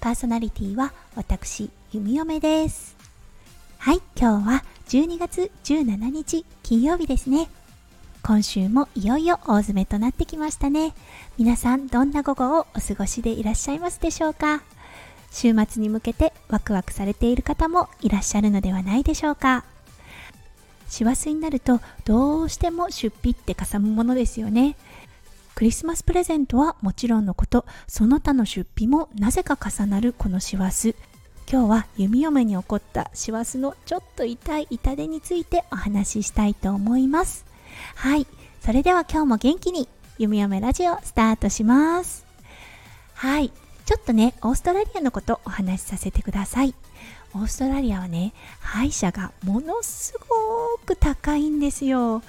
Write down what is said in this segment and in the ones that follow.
パーソナリティは私弓嫁です。はい今日は12月17日金曜日ですね。今週もいよいよ大詰めとなってきましたね。皆さんどんな午後をお過ごしでいらっしゃいますでしょうか？週末に向けてワクワクされている方もいらっしゃるのではないでしょうか？師走になるとどうしても出費ってかさむものですよね。クリスマスプレゼントはもちろんのことその他の出費もなぜか重なるこの師走。今日は弓嫁に起こった師走のちょっと痛い痛手についてお話ししたいと思います。はい。それでは今日も元気に弓嫁ラジオスタートします。はい。ちょっとねオーストラリアのことお話しさせてください。オーストラリアはね歯医者がものすごく高いんですよ。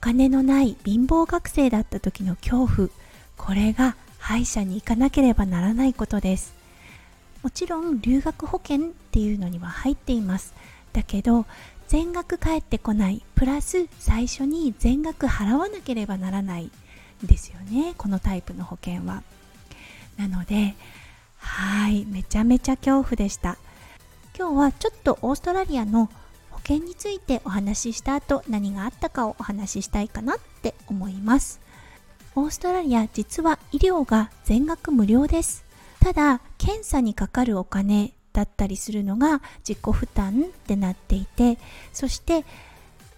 金のない貧乏学生だった時の恐怖。これが歯医者に行かなければならないことです。もちろん留学保険っていうのには入っています。だけど全額返ってこない。プラス最初に全額払わなければならないですよね。このタイプの保険は。なのではい。めちゃめちゃ恐怖でした。今日はちょっとオーストラリアの険についてお話しした後何があったかをお話ししたいかなって思います。オーストラリア実は医療が全額無料です。ただ検査にかかるお金だったりするのが自己負担ってなっていてそして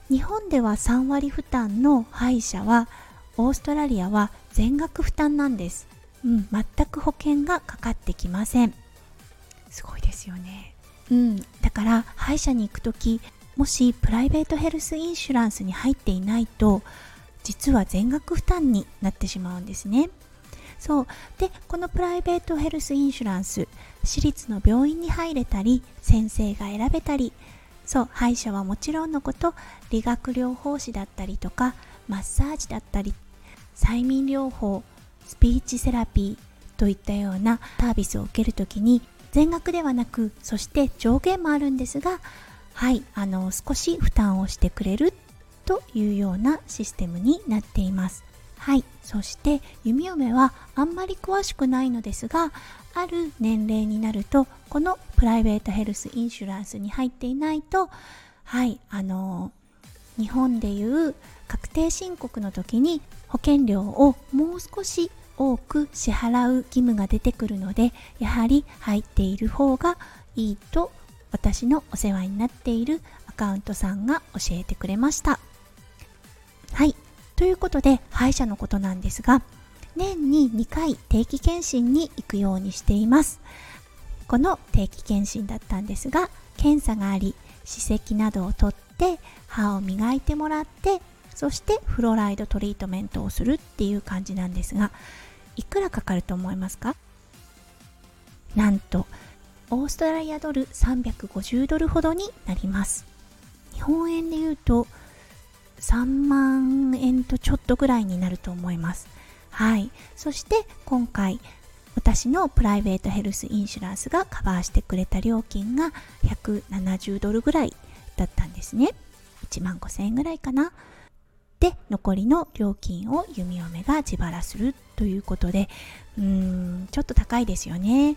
日本では3割負担の歯医者はオーストラリアは全額負担なんです、うん、全く保険がかかってきません。すごいですよね。うん、だから歯医者に行く時もしプライベートヘルスインシュランスに入っていないと実は全額負担になってしまうんですね。そう。でこのプライベートヘルスインシュランス私立の病院に入れたり先生が選べたりそう歯医者はもちろんのこと理学療法士だったりとかマッサージだったり催眠療法スピーチセラピーといったようなサービスを受けるときに全額ではなくそして上限もあるんですがはいあの少し負担をしてくれるというようなシステムになっています。はいそして弓嫁はあんまり詳しくないのですがある年齢になるとこのプライベートヘルスインシュランスに入っていないとはいあの日本でいう確定申告の時に保険料をもう少し多く支払う義務が出てくるのでやはり入っている方がいいと私のお世話になっているアカウントさんが教えてくれました。はい。ということで歯医者のことなんですが年に2回定期検診に行くようにしています。この定期検診だったんですが検査があり歯石などを取って歯を磨いてもらってそしてフロライドトリートメントをするっていう感じなんですがいくらかかると思いますか？なんとオーストラリアドル350ドルほどになります。日本円で言うと3万円とちょっとぐらいになると思います。はい。そして今回私のプライベートヘルスインシュランスがカバーしてくれた料金が170ドルぐらいだったんですね。1万5000円ぐらいかな。で残りの料金を弓嫁が自腹するということでうーんちょっと高いですよね。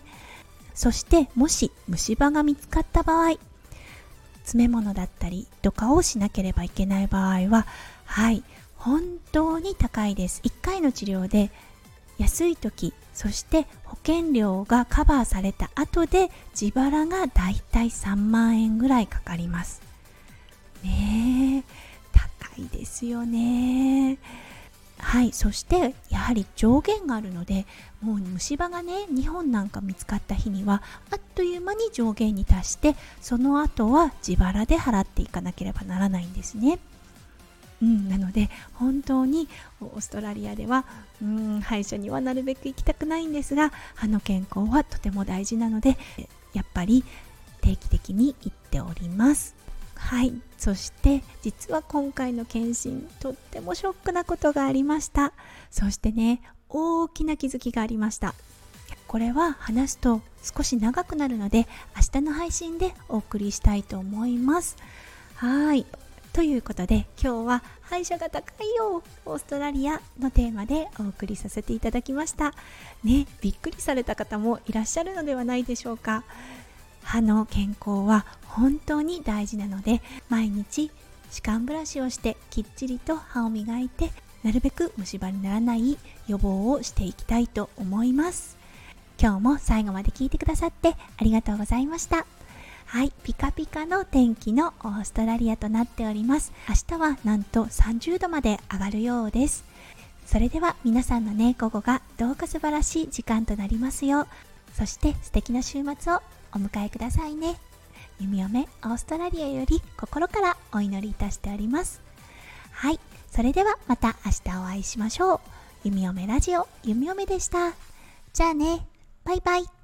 そしてもし虫歯が見つかった場合詰め物だったりとかをしなければいけない場合ははい本当に高いです1回の治療で安い時そして保険料がカバーされた後で自腹がだいたい3万円ぐらいかかりますねえ高いですよね。はい、そしてやはり上限があるのでもう虫歯がね2本なんか見つかった日にはあっという間に上限に達してその後は自腹で払っていかなければならないんですね。うん、なので本当にオーストラリアではうん歯医者にはなるべく行きたくないんですが歯の健康はとても大事なのでやっぱり定期的に行っておりますはい。そして実は今回の検診とってもショックなことがありました。そしてね大きな気づきがありました。これは話すと少し長くなるので明日の配信でお送りしたいと思います。はい。ということで今日は歯医者が高いよオーストラリアのテーマでお送りさせていただきました。ねびっくりされた方もいらっしゃるのではないでしょうか。歯の健康は本当に大事なので毎日歯間ブラシをしてきっちりと歯を磨いてなるべく虫歯にならない予防をしていきたいと思います今日も最後まで聞いてくださってありがとうございましたはい、ピカピカの天気のオーストラリアとなっております。明日はなんと30度まで上がるようです。それでは皆さんのね、午後がどうか素晴らしい時間となりますよう、そして素敵な週末をお迎えくださいね。弓嫁オーストラリアより心からお祈りいたしております。はい、それではまた明日お会いしましょう。弓嫁ラジオ、弓嫁でした。じゃあね、バイバイ。